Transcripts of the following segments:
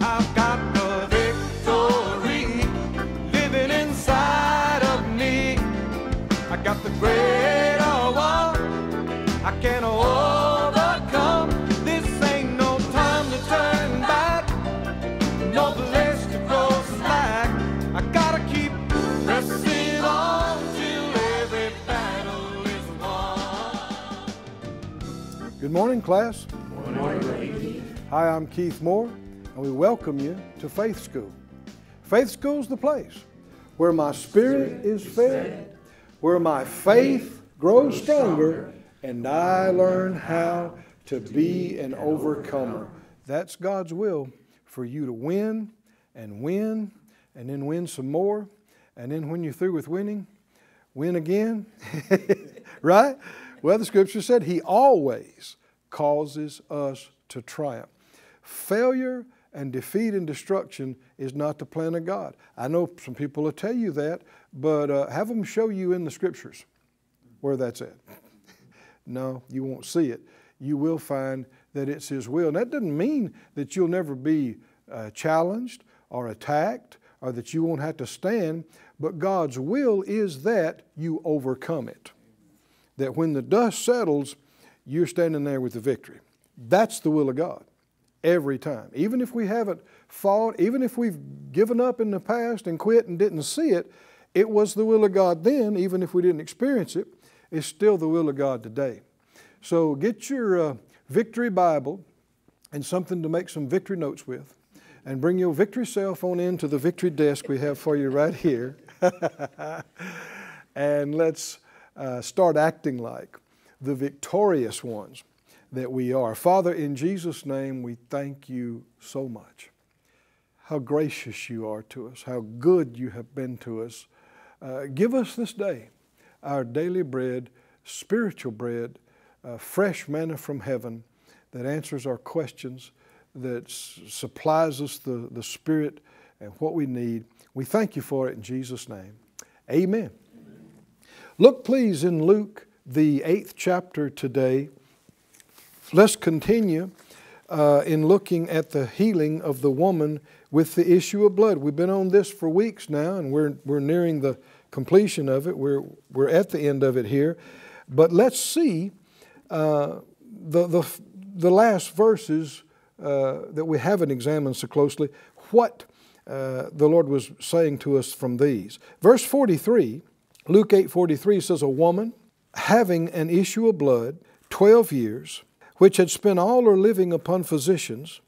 I've got the victory living inside of me. I got the greater. I can overcome. This ain't no time to turn back. No place to go slack. I gotta keep pressing on till every battle is won. Good morning, class. Hi, I'm Keith Moore, and we welcome you to Faith School. Faith School's the place where my spirit is fed, where my faith grows stronger, and I learn how to be an overcomer. That's God's will for you to win and win and then win some more. And then when you're through with winning, win again. right? Well, the scripture said he always causes us to triumph. Failure and defeat and destruction is not the plan of God. I know some people will tell you that, but uh, have them show you in the scriptures where that's at. no, you won't see it. You will find that it's His will. And that doesn't mean that you'll never be uh, challenged or attacked or that you won't have to stand, but God's will is that you overcome it. That when the dust settles, you're standing there with the victory. That's the will of God every time. Even if we haven't fought, even if we've given up in the past and quit and didn't see it, it was the will of God then, even if we didn't experience it, it's still the will of God today. So get your uh, victory Bible and something to make some victory notes with, and bring your victory cell phone into the victory desk we have for you right here. and let's uh, start acting like the victorious ones that we are. Father, in Jesus' name, we thank you so much. How gracious you are to us, how good you have been to us. Uh, give us this day our daily bread, spiritual bread, uh, fresh manna from heaven that answers our questions, that supplies us the, the Spirit and what we need. We thank you for it in Jesus' name. Amen. Look, please, in Luke, the eighth chapter today. Let's continue uh, in looking at the healing of the woman with the issue of blood. We've been on this for weeks now, and we're, we're nearing the completion of it. We're, we're at the end of it here. But let's see uh, the, the, the last verses uh, that we haven't examined so closely, what uh, the Lord was saying to us from these. Verse 43, Luke 8 43 says, A woman having an issue of blood 12 years, which had spent all her living upon physicians,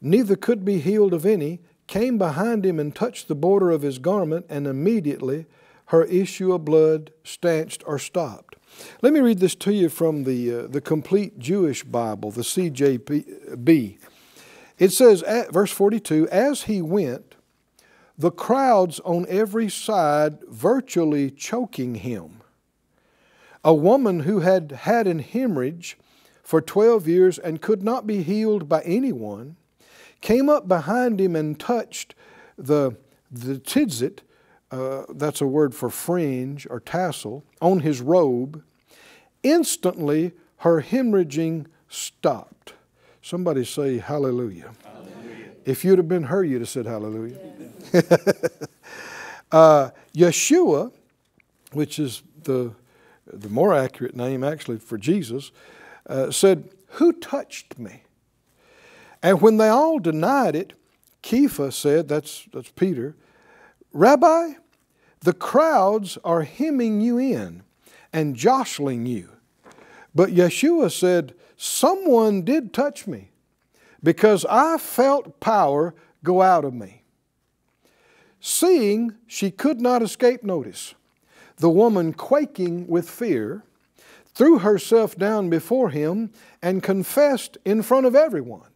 neither could be healed of any, came behind him and touched the border of his garment, and immediately her issue of blood stanched or stopped. Let me read this to you from the, uh, the complete Jewish Bible, the CJB. It says, at, verse 42, as he went, the crowds on every side virtually choking him. A woman who had had an hemorrhage for 12 years and could not be healed by anyone came up behind him and touched the, the tzitzit, uh, that's a word for fringe or tassel, on his robe. Instantly, her hemorrhaging stopped. Somebody say hallelujah. hallelujah. If you'd have been her, you'd have said hallelujah. uh, Yeshua, which is the, the more accurate name actually for Jesus, uh, said, Who touched me? And when they all denied it, Kepha said, that's, that's Peter, Rabbi, the crowds are hemming you in and jostling you. But Yeshua said, Someone did touch me because I felt power go out of me. Seeing she could not escape notice, the woman, quaking with fear, threw herself down before him and confessed in front of everyone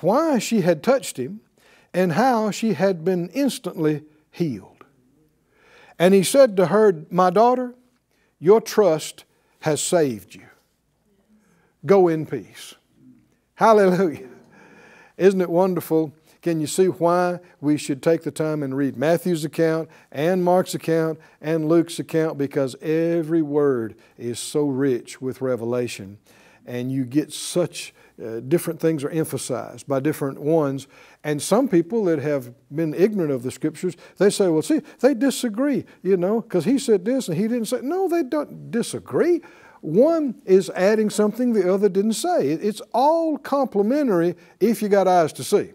why she had touched him and how she had been instantly healed. And he said to her, My daughter, your trust has saved you. Go in peace. Hallelujah. Isn't it wonderful? Can you see why we should take the time and read Matthew's account and Mark's account and Luke's account? Because every word is so rich with revelation, and you get such uh, different things are emphasized by different ones. And some people that have been ignorant of the scriptures, they say, well, see, they disagree, you know, because he said this and he didn't say. No, they don't disagree. One is adding something the other didn't say. It's all complementary if you got eyes to see.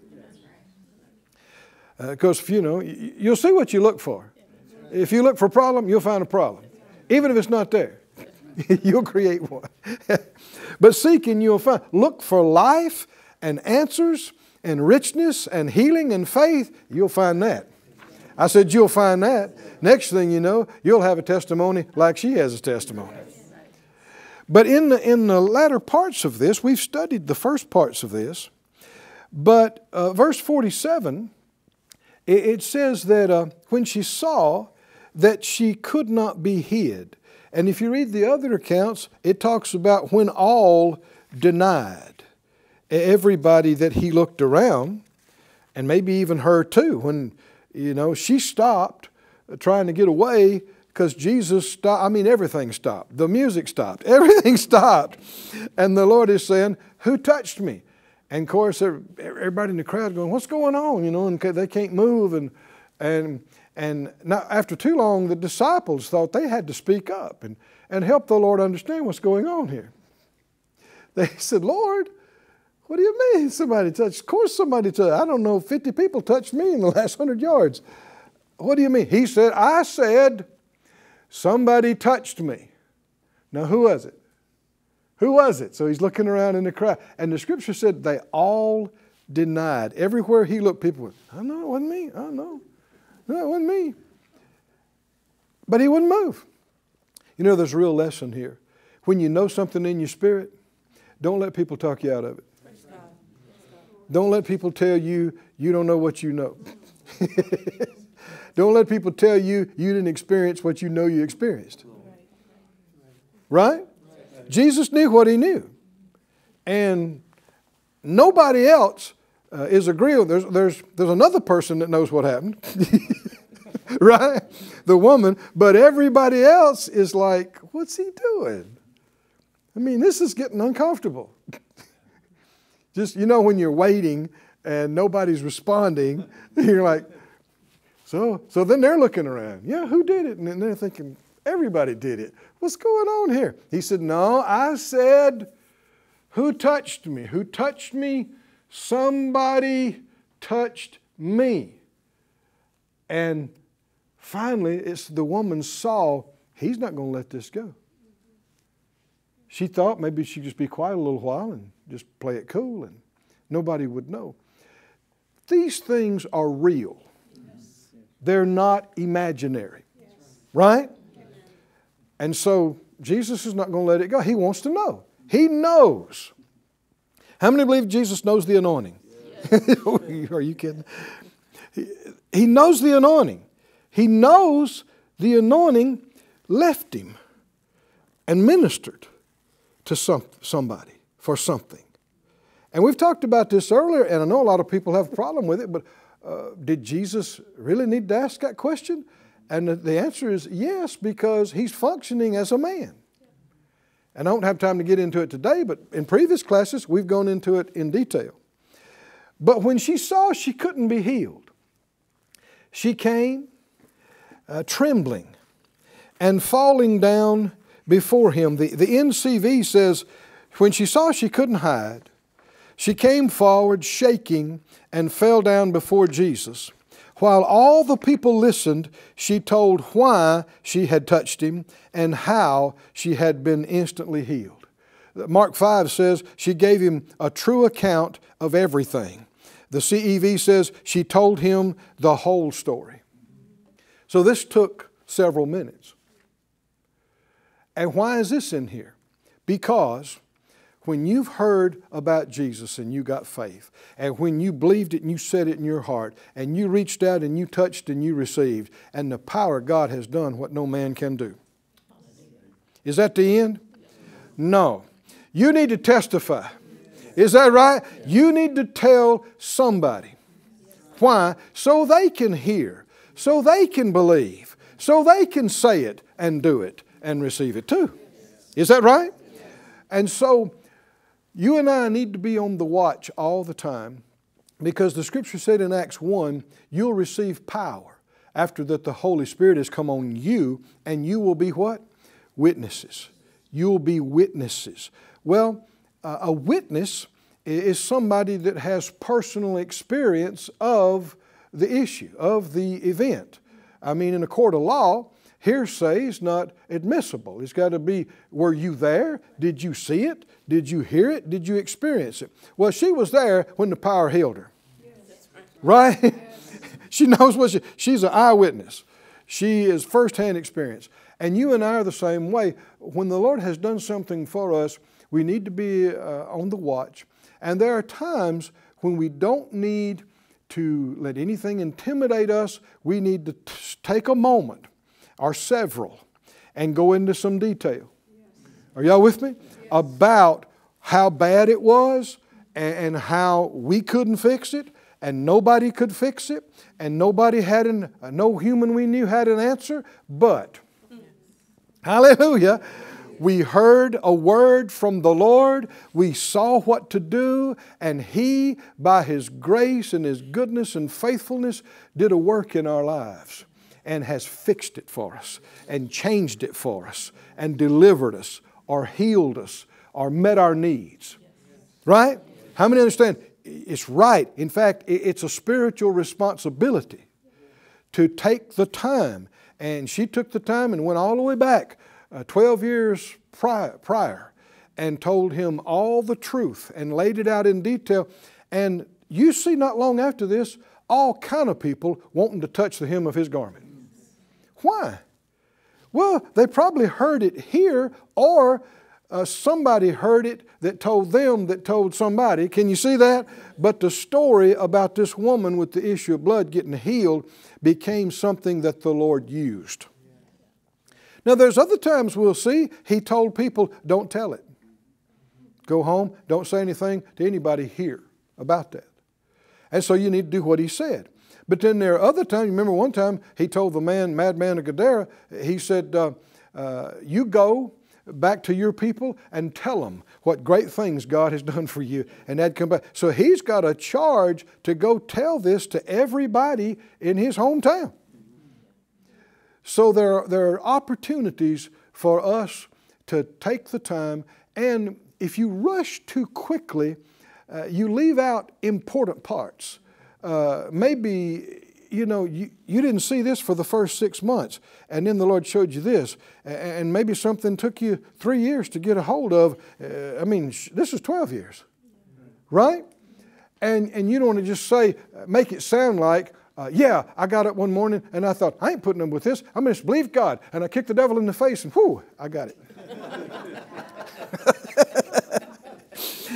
Because, uh, you know, you'll see what you look for. If you look for a problem, you'll find a problem. Even if it's not there, you'll create one. but seeking, you'll find. Look for life and answers and richness and healing and faith, you'll find that. I said, You'll find that. Next thing you know, you'll have a testimony like she has a testimony. But in the, in the latter parts of this, we've studied the first parts of this. But uh, verse 47, it, says that uh, when she saw that she could not be hid. And if you read the other accounts, it talks about when all denied. Everybody that he looked around, and maybe even her too, when you know she stopped trying to get away because Jesus stopped. I mean, everything stopped. The music stopped. Everything stopped. And the Lord is saying, Who touched me? And of course, everybody in the crowd going, What's going on? You know, and they can't move. And, and, and not, after too long, the disciples thought they had to speak up and, and help the Lord understand what's going on here. They said, Lord, what do you mean somebody touched? Of course, somebody touched. I don't know, 50 people touched me in the last 100 yards. What do you mean? He said, I said, Somebody touched me. Now, who was it? Who was it? So he's looking around in the crowd. And the scripture said they all denied. Everywhere he looked, people went, I know, it wasn't me. I know. No, it wasn't me. But he wouldn't move. You know, there's a real lesson here. When you know something in your spirit, don't let people talk you out of it. Don't let people tell you you don't know what you know. Don't let people tell you you didn't experience what you know you experienced. Right? Jesus knew what he knew. And nobody else uh, is agreeable. There's, there's, there's another person that knows what happened. right? The woman. But everybody else is like, what's he doing? I mean, this is getting uncomfortable. Just, you know, when you're waiting and nobody's responding, you're like, so, so then they're looking around. Yeah, who did it? And they're thinking, everybody did it. What's going on here? He said, No, I said, who touched me? Who touched me? Somebody touched me. And finally, it's the woman saw, he's not going to let this go. She thought maybe she'd just be quiet a little while and just play it cool and nobody would know. These things are real. They're not imaginary. Right? And so Jesus is not going to let it go. He wants to know. He knows. How many believe Jesus knows the anointing? Are you kidding? He, he knows the anointing. He knows the anointing left him and ministered to some, somebody for something. And we've talked about this earlier, and I know a lot of people have a problem with it, but uh, did Jesus really need to ask that question? And the, answer is yes, because he's functioning as a man. And I don't have time to get into it today, but in previous classes, we've gone into it in detail. But when she saw she couldn't be healed, she came uh, trembling and falling down before him. The, the NCV says, when she saw she couldn't hide, she came forward shaking and fell down before Jesus. While all the people listened, she told why she had touched him and how she had been instantly healed. Mark 5 says she gave him a true account of everything. The CEV says she told him the whole story. So this took several minutes. And why is this in here? Because when you've heard about Jesus and you got faith, and when you believed it and you said it in your heart, and you reached out and you touched and you received, and the power of God has done what no man can do. Is that the end? No. You need to testify. Is that right? You need to tell somebody. Why? So they can hear, so they can believe, so they can say it and do it and receive it too. Is that right? And so You and I need to be on the watch all the time because the scripture said in Acts 1 you'll receive power after that the Holy Spirit has come on you, and you will be what? Witnesses. You'll be witnesses. Well, uh, a witness is somebody that has personal experience of the issue, of the event. I mean, in a court of law, hearsay is not admissible. It's got to be were you there? Did you see it? Did you hear it? Did you experience it? Well, she was there when the power healed her. Yes. Right? Yes. she knows what she, she's an eyewitness. She is firsthand experience. And you and I are the same way. When the Lord has done something for us, we need to be uh, on the watch. And there are times when we don't need to let anything intimidate us. We need to t- take a moment or several and go into some detail. Are y'all with me? About how bad it was and, and how we couldn't fix it and nobody could fix it and nobody had an, uh, no human we knew had an answer, but Hallelujah. We heard a word from the Lord. We saw what to do, and He, by His grace and His goodness and faithfulness, did a work in our lives and has fixed it for us and changed it for us and delivered us or healed us or met our needs. Right? How many understand? It's right. In fact, it's a spiritual responsibility to take the time. And she took the time and went all the way back uh, 12 years prior, prior and told him all the truth and laid it out in detail. And you see, not long after this, all kind of people wanting to touch the hem of his garment. Why? Well, they probably heard it here, or uh, somebody heard it that told them that told somebody. Can you see that? But the story about this woman with the issue of blood getting healed became something that the Lord used. Now, there's other times we'll see he told people, don't tell it. Go home, don't say anything to anybody here about that. And so you need to do what he said. But then there are other times, You remember one time he told the man, madman of Gadara, he said, uh, uh, You go back to your people and tell them what great things God has done for you. And that come back. So he's got a charge to go tell this to everybody in his hometown. So there are, there are opportunities for us to take the time, and if you rush too quickly, uh, you leave out important parts. Uh, maybe you know you, you didn't see this for the first six months and then the lord showed you this and maybe something took you three years to get a hold of uh, i mean this is 12 years right and and you don't want to just say make it sound like uh, yeah, I got up one morning and I thought, I ain't putting up with this. I'm going to just believe God. And I kicked the devil in the face and whoo, I got it.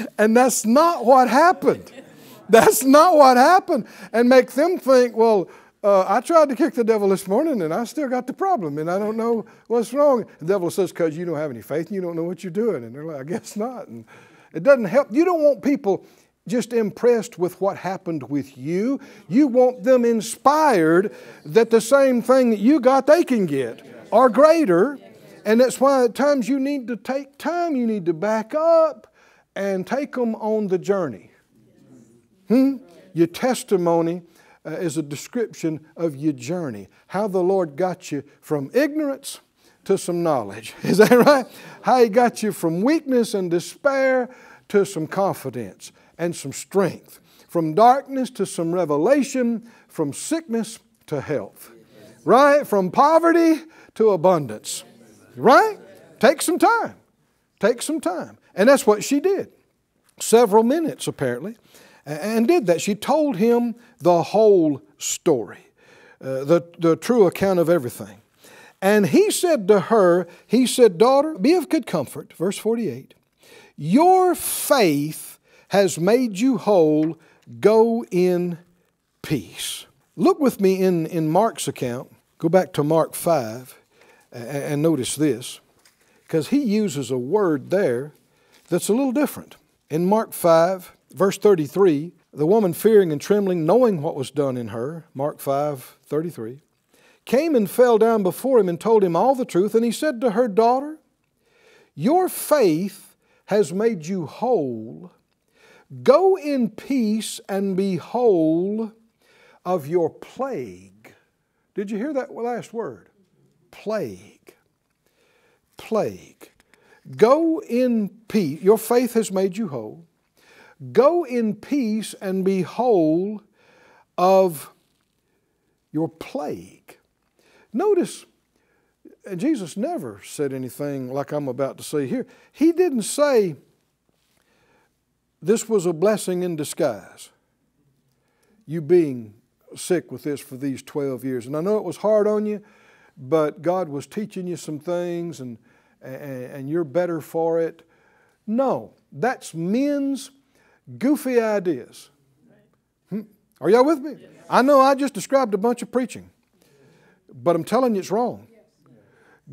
and that's not what happened. That's not what happened. And make them think, well, uh, I tried to kick the devil this morning and I still got the problem and I don't know what's wrong. The devil says, because you don't have any faith and you don't know what you're doing. And they're like, I guess not. And it doesn't help. You don't want people just impressed with what happened with you. You want them inspired that the same thing that you got, they can get or greater. And that's why at times you need to take time, you need to back up and take them on the journey. Hmm? Your testimony uh, is a description of your journey, how the Lord got you from ignorance to some knowledge. Is that right? How He got you from weakness and despair to some confidence and some strength, from darkness to some revelation, from sickness to health, right? From poverty to abundance, right? Take some time. Take some time. And that's what she did. Several minutes, apparently, and did that. She told him the whole story, uh, the, the true account of everything. And he said to her, He said, Daughter, be of good comfort. Verse 48. Your faith has made you whole, go in peace. Look with me in, in Mark's account. Go back to Mark 5 and notice this, because he uses a word there that's a little different. In Mark 5, verse 33, the woman fearing and trembling, knowing what was done in her, Mark 5, 33, came and fell down before him and told him all the truth. And he said to her, Daughter, your faith has made you whole. Go in peace and be whole of your plague. Did you hear that last word? Plague. Plague. Go in peace. Your faith has made you whole. Go in peace and be whole of your plague. Notice, uh, Jesus never said anything like I'm about to say here. He didn't say this was a blessing in disguise, you being sick with this for these 12 years. And I know it was hard on you, but God was teaching you some things and, and, and you're better for it. No, that's men's goofy ideas. Hmm? Are y'all with me? I know I just described a bunch of preaching, but I'm telling you it's wrong.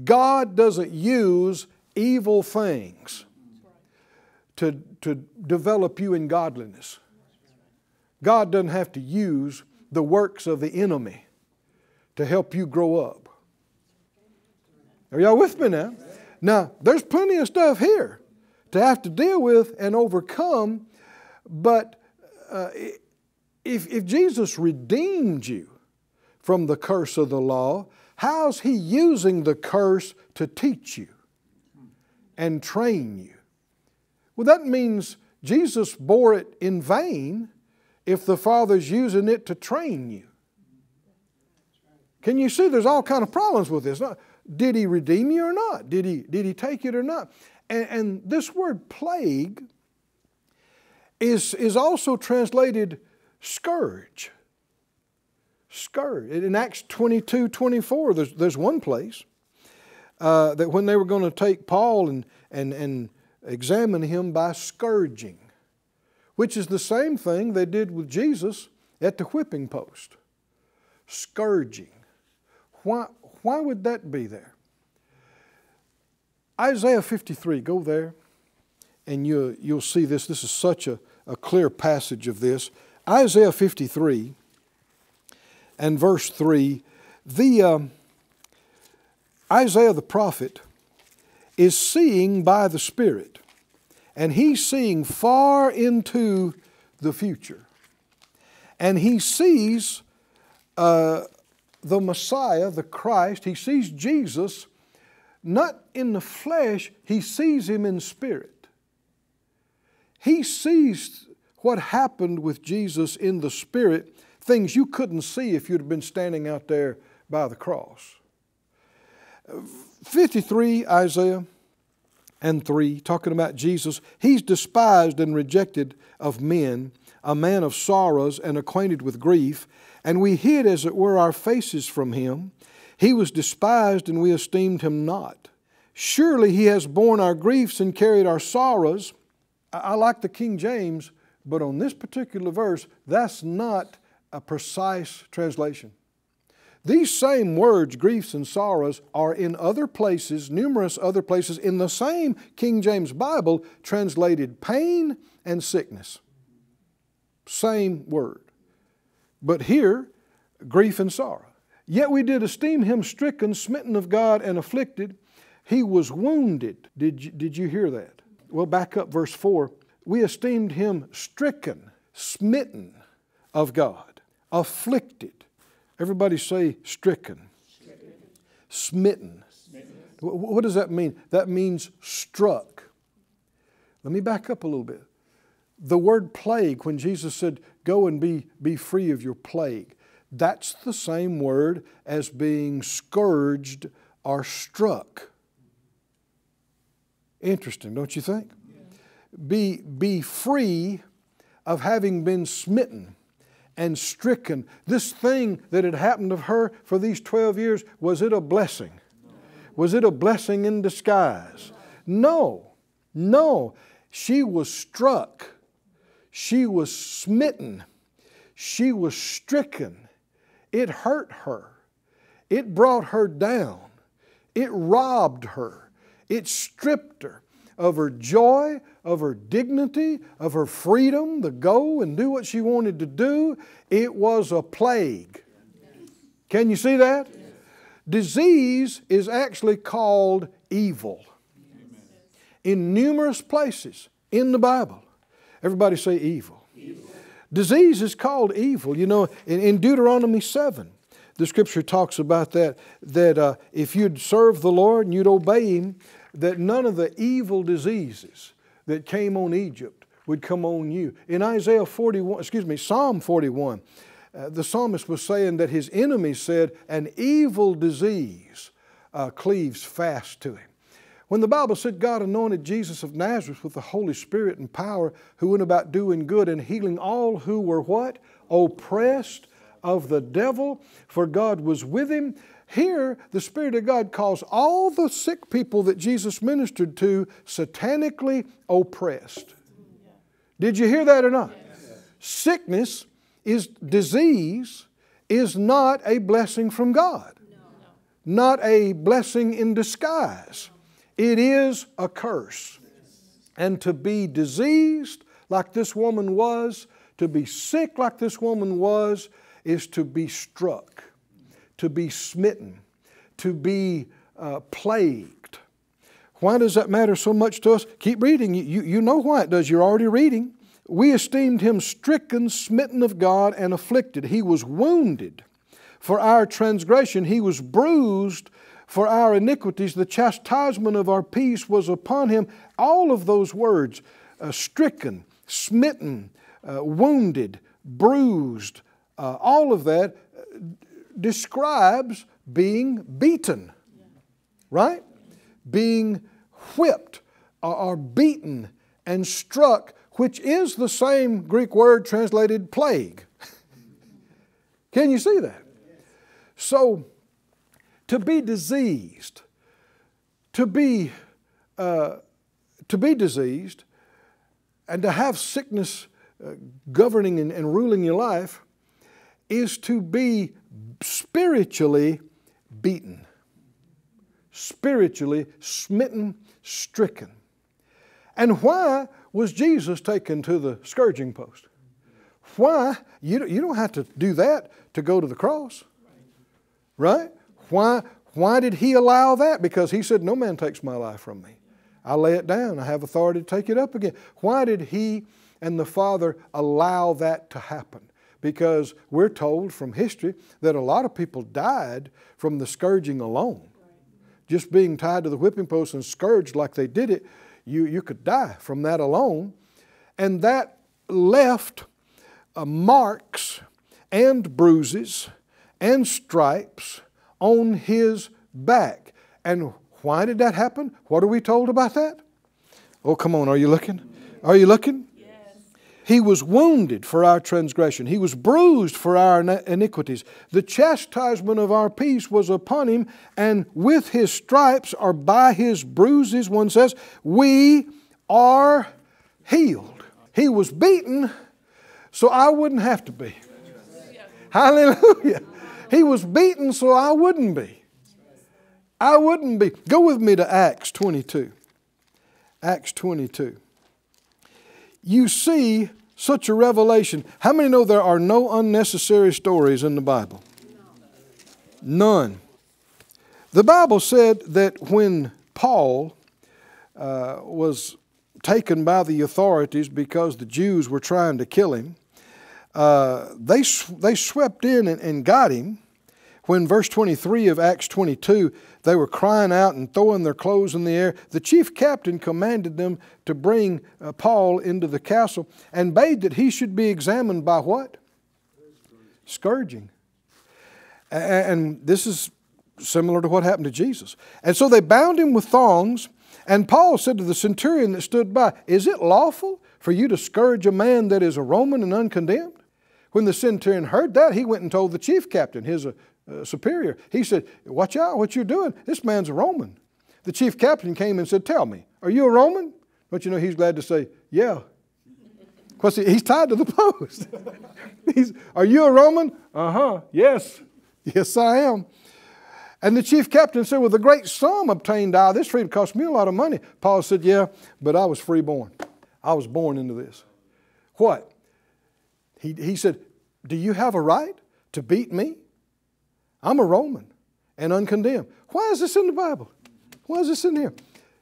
God doesn't use evil things to, to develop you in godliness. God doesn't have to use the works of the enemy to help you grow up. Are y'all with me now? Now, there's plenty of stuff here to have to deal with and overcome, but uh, if, if Jesus redeemed you from the curse of the law, how's He using the curse to teach you and train you? Well, that means Jesus bore it in vain if the Father's using it to train you. Can you see there's all kind of problems with this? Did he redeem you or not? Did he, did he take it or not? And, and this word plague is, is also translated scourge. Scourge. In Acts 22 24, there's, there's one place uh, that when they were going to take Paul and, and, and examine him by scourging, which is the same thing they did with Jesus at the whipping post. Scourging. Why, why would that be there? Isaiah 53, go there and you, you'll see this. This is such a, a clear passage of this. Isaiah 53 and verse 3, the um, Isaiah the prophet is seeing by the Spirit and he's seeing far into the future. And he sees uh, the Messiah, the Christ, he sees Jesus not in the flesh, he sees him in spirit. He sees what happened with Jesus in the spirit, things you couldn't see if you'd been standing out there by the cross. 53, Isaiah and 3, talking about Jesus. He's despised and rejected of men, a man of sorrows and acquainted with grief, and we hid, as it were, our faces from him. He was despised, and we esteemed him not. Surely he has borne our griefs and carried our sorrows. I like the King James, but on this particular verse, that's not a precise translation. These same words, griefs and sorrows, are in other places, numerous other places in the same King James Bible, translated pain and sickness. Same word. But here, grief and sorrow. Yet we did esteem him stricken, smitten of God, and afflicted. He was wounded. Did you, did you hear that? Well, back up verse 4. We esteemed him stricken, smitten of God, afflicted Everybody say stricken. stricken. Smitten. Smitten. What does that mean? That means struck. Let me back up a little bit. The word plague, when Jesus said, Go and be, be free of your plague, that's the same word as being scourged or struck. Interesting, don't you think? Be, be free of having been smitten and stricken. This thing that had happened to her for these 12 years, was it a blessing? Was it a blessing in disguise? No, no. She was struck. She was smitten. She was stricken. It hurt her. It brought her down. It robbed her. It stripped her of her joy, of her dignity, of her freedom to go and do what she wanted to do. It was a plague. Can you see that? Disease is actually called evil. in numerous places in the Bible. Everybody say evil. evil. Disease is called evil. You know, in, in Deuteronomy 7, the scripture talks about that, that uh, if you'd serve the Lord and you'd obey Him, that none of the evil diseases that came on Egypt would come on you. In Isaiah 41, excuse me, Psalm 41, uh, the psalmist was saying that his enemies said, an evil disease uh, cleaves fast to him. When the Bible said God anointed Jesus of Nazareth with the Holy Spirit and power, who went about doing good and healing all who were what? Oppressed of the devil, for God was with him. Here, the Spirit of God calls all the sick people that Jesus ministered to satanically oppressed. Did you hear that or not? Yes. Sickness is disease is not a blessing from God. No. Not a blessing in disguise. It is a curse. And to be diseased like this woman was, to be sick like this woman was, is to be struck, to be smitten, to be uh, plagued. Why does that matter so much to us? Keep reading. You, you know why it does. You're already reading. We esteemed him stricken, smitten of God, and afflicted. He was wounded for our transgression, he was bruised for our iniquities. The chastisement of our peace was upon him. All of those words uh, stricken, smitten, uh, wounded, bruised, uh, all of that describes being beaten, right? Being whipped or beaten and struck which is the same Greek word translated plague. Can you see that? So, to be diseased, to be, uh, to be diseased, and to have sickness uh, governing and, and ruling your life is to be spiritually beaten, spiritually smitten, stricken. And why was Jesus taken to the scourging post? Why? You, you don't have to do that to go to the cross. Right? Why, why did he allow that? Because he said, No man takes my life from me. I lay it down. I have authority to take it up again. Why did he and the Father allow that to happen? Because we're told from history that a lot of people died from the scourging alone. Just being tied to the whipping post and scourged like they did it you, you could die from that alone. And that left uh, marks and bruises and stripes on his back. And why did that happen? What are we told about that? Oh, come on, are you looking? Are you looking? He was wounded for our transgression. He was bruised for our iniquities. The chastisement of our peace was upon him, and with his stripes or by his bruises, one says, we are healed. He was beaten so I wouldn't have to be. Hallelujah. He was beaten so I wouldn't be. I wouldn't be. Go with me to Acts 22. Acts 22 you see such a revelation. How many know there are no unnecessary stories in the Bible? None. The Bible said that when Paul uh, was taken by the authorities because the Jews were trying to kill him, uh, they, they swept in and, and got him when verse 23 of Acts 22, they were crying out and throwing their clothes in the air, the chief captain commanded them to bring uh, Paul into the castle and bade that he should be examined by what? Scourging. And this is similar to what happened to Jesus. And so they bound him with thongs, and Paul said to the centurion that stood by, Is it lawful for you to scourge a man that is a Roman and uncondemned? When the centurion heard that, he went and told the chief captain, his uh, superior. He said, Watch out what you're doing. This man's a Roman. The chief captain came and said, Tell me, are you a Roman? But you know, he's glad to say, Yeah. Because he's tied to the post. he's, are you a Roman? Uh huh. Yes. Yes, I am. And the chief captain said, Well, the great sum obtained of this freedom cost me a lot of money. Paul said, Yeah, but I was freeborn. I was born into this. What? He, he said, Do you have a right to beat me? I'm a Roman and uncondemned. Why is this in the Bible? Why is this in here?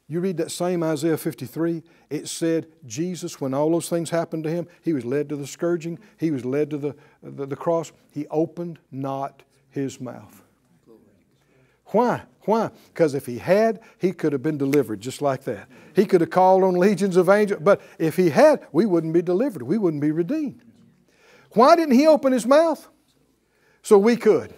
You read that same Isaiah 53, it said Jesus, when all those things happened to him, he was led to the scourging, he was led to the, the, the cross. He opened not his mouth. Why? Why? Because if he had, he could have been delivered just like that. He could have called on legions of angels, but if he had, we wouldn't be delivered. We wouldn't be redeemed. Why didn't he open his mouth? So we could.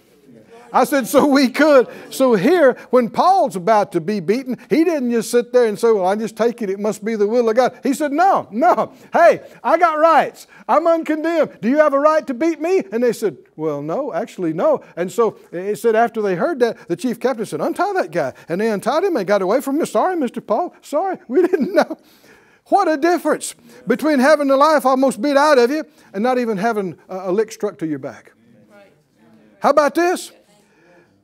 I said, so we could. So here, when Paul's about to be beaten, he didn't just sit there and say, well, I just take it, it must be the will of God. He said, no, no. Hey, I got rights. I'm uncondemned. Do you have a right to beat me? And they said, well, no, actually, no. And so it said after they heard that, the chief captain said, untie that guy. And they untied him and got away from him. Sorry, Mr. Paul. Sorry, we didn't know. What a difference between having the life almost beat out of you and not even having a lick struck to your back. How about this?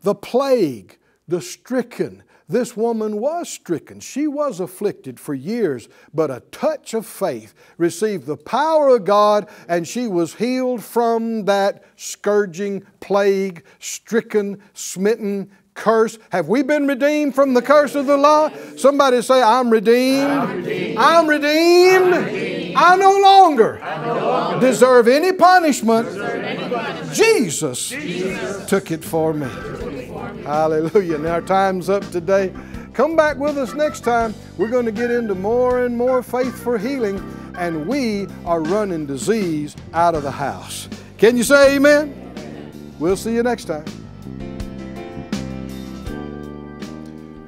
The plague, the stricken. This woman was stricken. She was afflicted for years, but a touch of faith received the power of God, and she was healed from that scourging, plague, stricken, smitten, curse. Have we been redeemed from the curse of the law? Somebody say, I'm redeemed. I'm redeemed. I'm redeemed. I'm redeemed. I, no longer I no longer deserve any punishment. Deserve any punishment. Jesus, Jesus took it for me. Hallelujah. Now, our time's up today. Come back with us next time. We're going to get into more and more faith for healing, and we are running disease out of the house. Can you say amen? We'll see you next time.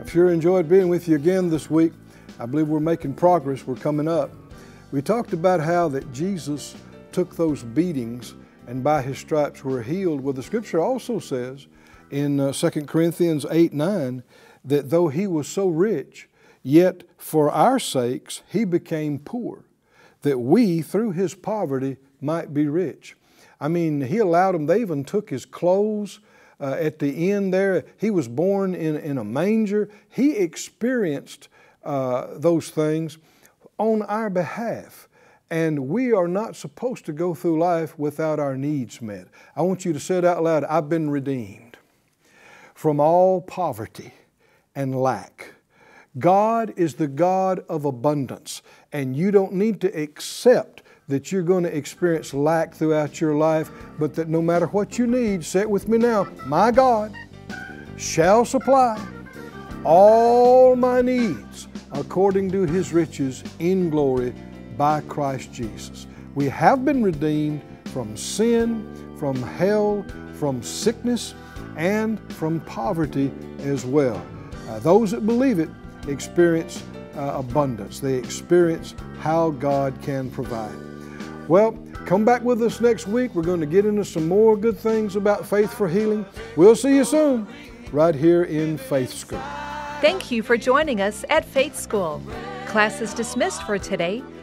I've sure enjoyed being with you again this week. I believe we're making progress. We're coming up. We talked about how that Jesus took those beatings and by his stripes were healed. Well, the scripture also says in uh, 2 Corinthians 8 9 that though he was so rich, yet for our sakes he became poor, that we through his poverty might be rich. I mean, he allowed them, they even took his clothes. Uh, at the end there, he was born in, in a manger. He experienced uh, those things on our behalf. And we are not supposed to go through life without our needs met. I want you to say it out loud I've been redeemed from all poverty and lack. God is the God of abundance, and you don't need to accept that you're going to experience lack throughout your life, but that no matter what you need, say it with me now, my God shall supply all my needs according to his riches in glory by Christ Jesus. We have been redeemed from sin, from hell, from sickness, and from poverty as well. Uh, those that believe it experience uh, abundance, they experience how God can provide. Well, come back with us next week. We're going to get into some more good things about faith for healing. We'll see you soon, right here in Faith School. Thank you for joining us at Faith School. Class is dismissed for today,